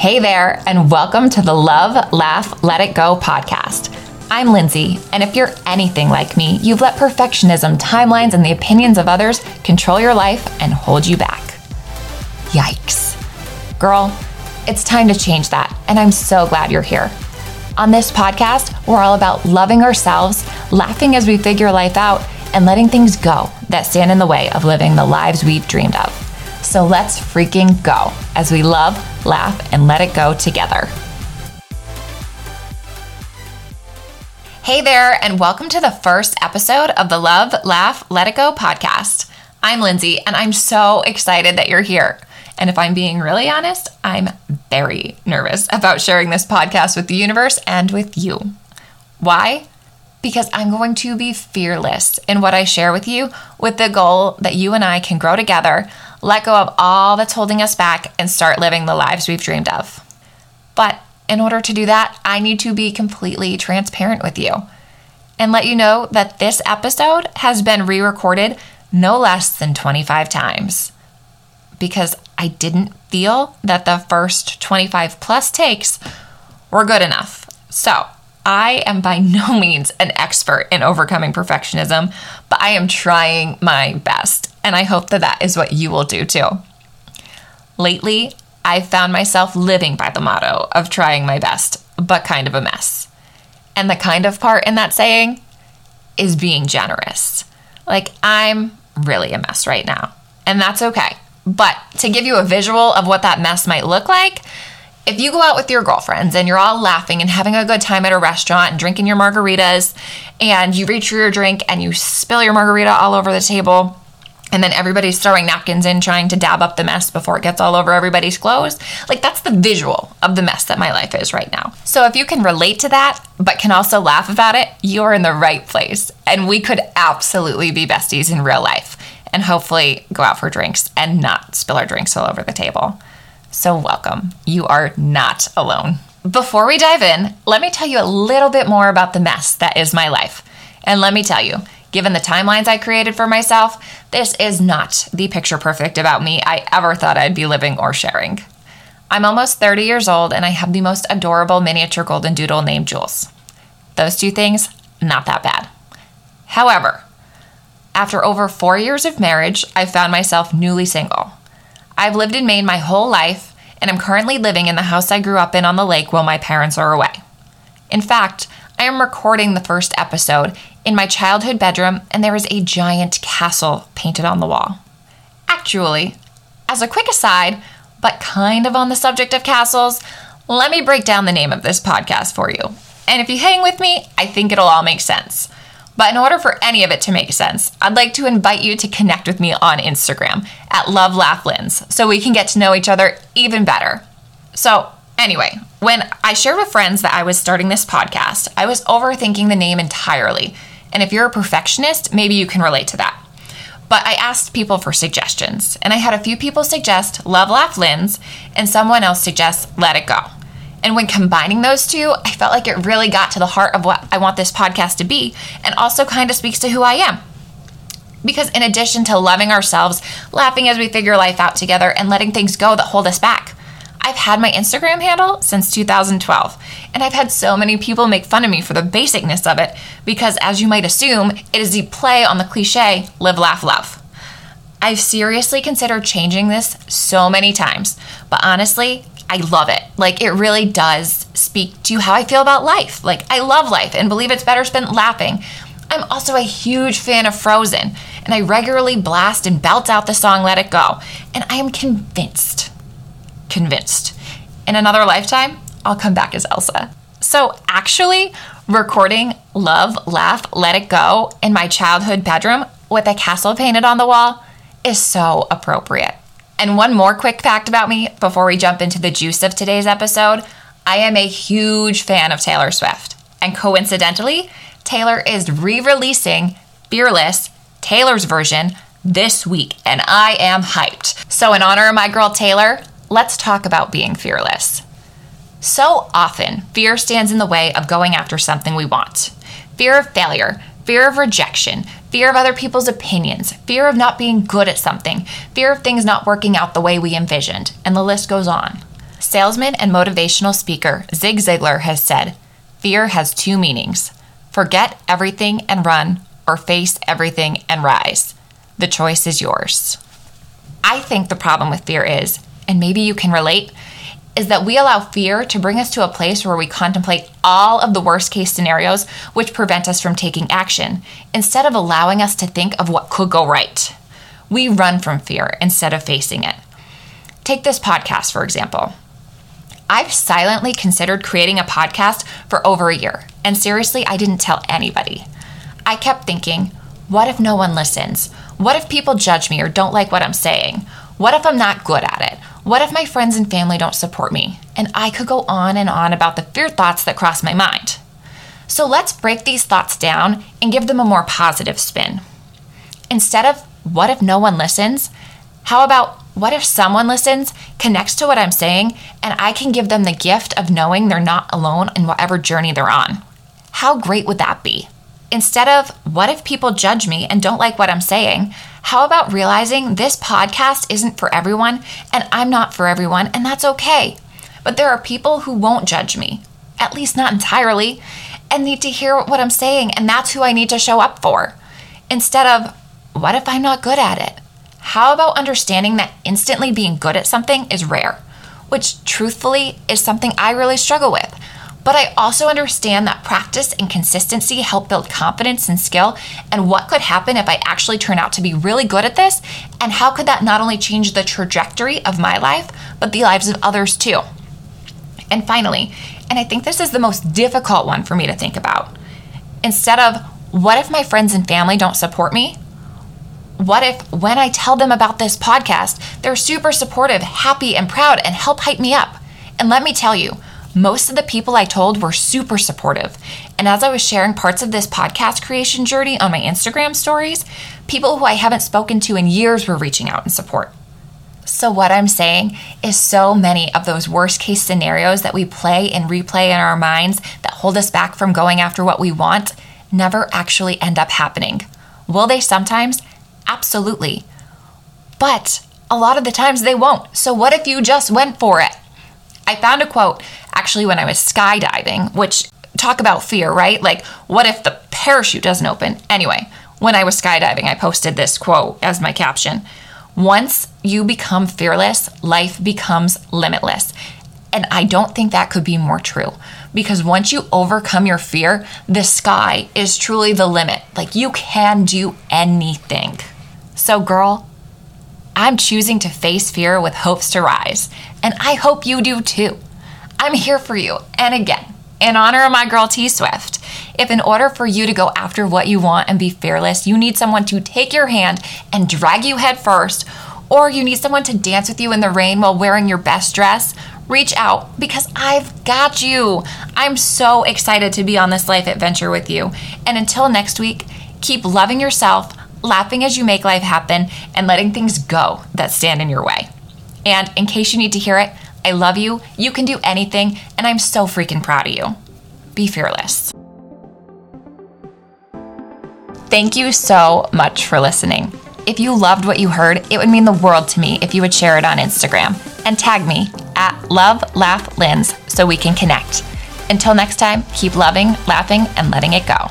Hey there, and welcome to the Love, Laugh, Let It Go podcast. I'm Lindsay, and if you're anything like me, you've let perfectionism, timelines, and the opinions of others control your life and hold you back. Yikes. Girl, it's time to change that, and I'm so glad you're here. On this podcast, we're all about loving ourselves, laughing as we figure life out, and letting things go that stand in the way of living the lives we've dreamed of. So let's freaking go as we love, laugh, and let it go together. Hey there, and welcome to the first episode of the Love, Laugh, Let It Go podcast. I'm Lindsay, and I'm so excited that you're here. And if I'm being really honest, I'm very nervous about sharing this podcast with the universe and with you. Why? Because I'm going to be fearless in what I share with you with the goal that you and I can grow together, let go of all that's holding us back, and start living the lives we've dreamed of. But in order to do that, I need to be completely transparent with you and let you know that this episode has been re recorded no less than 25 times because I didn't feel that the first 25 plus takes were good enough. So, I am by no means an expert in overcoming perfectionism, but I am trying my best, and I hope that that is what you will do too. Lately, I've found myself living by the motto of trying my best, but kind of a mess. And the kind of part in that saying is being generous. Like, I'm really a mess right now, and that's okay. But to give you a visual of what that mess might look like, if you go out with your girlfriends and you're all laughing and having a good time at a restaurant and drinking your margaritas, and you reach for your drink and you spill your margarita all over the table, and then everybody's throwing napkins in trying to dab up the mess before it gets all over everybody's clothes. Like, that's the visual of the mess that my life is right now. So, if you can relate to that, but can also laugh about it, you're in the right place. And we could absolutely be besties in real life and hopefully go out for drinks and not spill our drinks all over the table. So, welcome. You are not alone. Before we dive in, let me tell you a little bit more about the mess that is my life. And let me tell you, given the timelines I created for myself, this is not the picture perfect about me I ever thought I'd be living or sharing. I'm almost 30 years old and I have the most adorable miniature golden doodle named Jules. Those two things, not that bad. However, after over four years of marriage, I found myself newly single. I've lived in Maine my whole life, and I'm currently living in the house I grew up in on the lake while my parents are away. In fact, I am recording the first episode in my childhood bedroom, and there is a giant castle painted on the wall. Actually, as a quick aside, but kind of on the subject of castles, let me break down the name of this podcast for you. And if you hang with me, I think it'll all make sense. But in order for any of it to make sense, I'd like to invite you to connect with me on Instagram at Love Laugh Lins so we can get to know each other even better. So, anyway, when I shared with friends that I was starting this podcast, I was overthinking the name entirely. And if you're a perfectionist, maybe you can relate to that. But I asked people for suggestions, and I had a few people suggest Love Laugh Lins, and someone else suggest Let It Go. And when combining those two, I felt like it really got to the heart of what I want this podcast to be and also kind of speaks to who I am. Because in addition to loving ourselves, laughing as we figure life out together, and letting things go that hold us back, I've had my Instagram handle since 2012, and I've had so many people make fun of me for the basicness of it because, as you might assume, it is the play on the cliche live, laugh, love. I've seriously considered changing this so many times, but honestly, I love it. Like, it really does speak to how I feel about life. Like, I love life and believe it's better spent laughing. I'm also a huge fan of Frozen, and I regularly blast and belt out the song Let It Go. And I am convinced, convinced, in another lifetime, I'll come back as Elsa. So, actually, recording Love, Laugh, Let It Go in my childhood bedroom with a castle painted on the wall is so appropriate. And one more quick fact about me before we jump into the juice of today's episode I am a huge fan of Taylor Swift. And coincidentally, Taylor is re releasing Fearless, Taylor's version, this week, and I am hyped. So, in honor of my girl Taylor, let's talk about being fearless. So often, fear stands in the way of going after something we want fear of failure, fear of rejection, fear of other people's opinions, fear of not being good at something, fear of things not working out the way we envisioned, and the list goes on. Salesman and motivational speaker Zig Ziglar has said fear has two meanings forget everything and run, or face everything and rise. The choice is yours. I think the problem with fear is, and maybe you can relate, is that we allow fear to bring us to a place where we contemplate all of the worst case scenarios which prevent us from taking action, instead of allowing us to think of what could go right. We run from fear instead of facing it. Take this podcast, for example. I've silently considered creating a podcast for over a year, and seriously, I didn't tell anybody. I kept thinking, what if no one listens? What if people judge me or don't like what I'm saying? What if I'm not good at it? What if my friends and family don't support me? And I could go on and on about the fear thoughts that cross my mind. So let's break these thoughts down and give them a more positive spin. Instead of, what if no one listens? How about what if someone listens, connects to what I'm saying, and I can give them the gift of knowing they're not alone in whatever journey they're on? How great would that be? Instead of, what if people judge me and don't like what I'm saying? How about realizing this podcast isn't for everyone and I'm not for everyone, and that's okay. But there are people who won't judge me, at least not entirely, and need to hear what I'm saying, and that's who I need to show up for. Instead of, what if I'm not good at it? How about understanding that instantly being good at something is rare, which truthfully is something I really struggle with. But I also understand that practice and consistency help build confidence and skill, and what could happen if I actually turn out to be really good at this, and how could that not only change the trajectory of my life, but the lives of others too. And finally, and I think this is the most difficult one for me to think about, instead of what if my friends and family don't support me? What if when I tell them about this podcast, they're super supportive, happy, and proud and help hype me up? And let me tell you, most of the people I told were super supportive. And as I was sharing parts of this podcast creation journey on my Instagram stories, people who I haven't spoken to in years were reaching out in support. So, what I'm saying is, so many of those worst case scenarios that we play and replay in our minds that hold us back from going after what we want never actually end up happening. Will they sometimes? Absolutely. But a lot of the times they won't. So, what if you just went for it? I found a quote actually when I was skydiving, which talk about fear, right? Like, what if the parachute doesn't open? Anyway, when I was skydiving, I posted this quote as my caption Once you become fearless, life becomes limitless. And I don't think that could be more true because once you overcome your fear, the sky is truly the limit. Like you can do anything. So, girl, I'm choosing to face fear with hopes to rise, and I hope you do too. I'm here for you. And again, in honor of my girl T Swift, if in order for you to go after what you want and be fearless, you need someone to take your hand and drag you head first, or you need someone to dance with you in the rain while wearing your best dress, reach out because I've got you. I'm so excited to be on this life adventure with you. And until next week, keep loving yourself, laughing as you make life happen, and letting things go that stand in your way. And in case you need to hear it, I love you. You can do anything, and I'm so freaking proud of you. Be fearless. Thank you so much for listening. If you loved what you heard, it would mean the world to me if you would share it on Instagram and tag me at Love Laugh Lins so we can connect. Until next time, keep loving, laughing, and letting it go.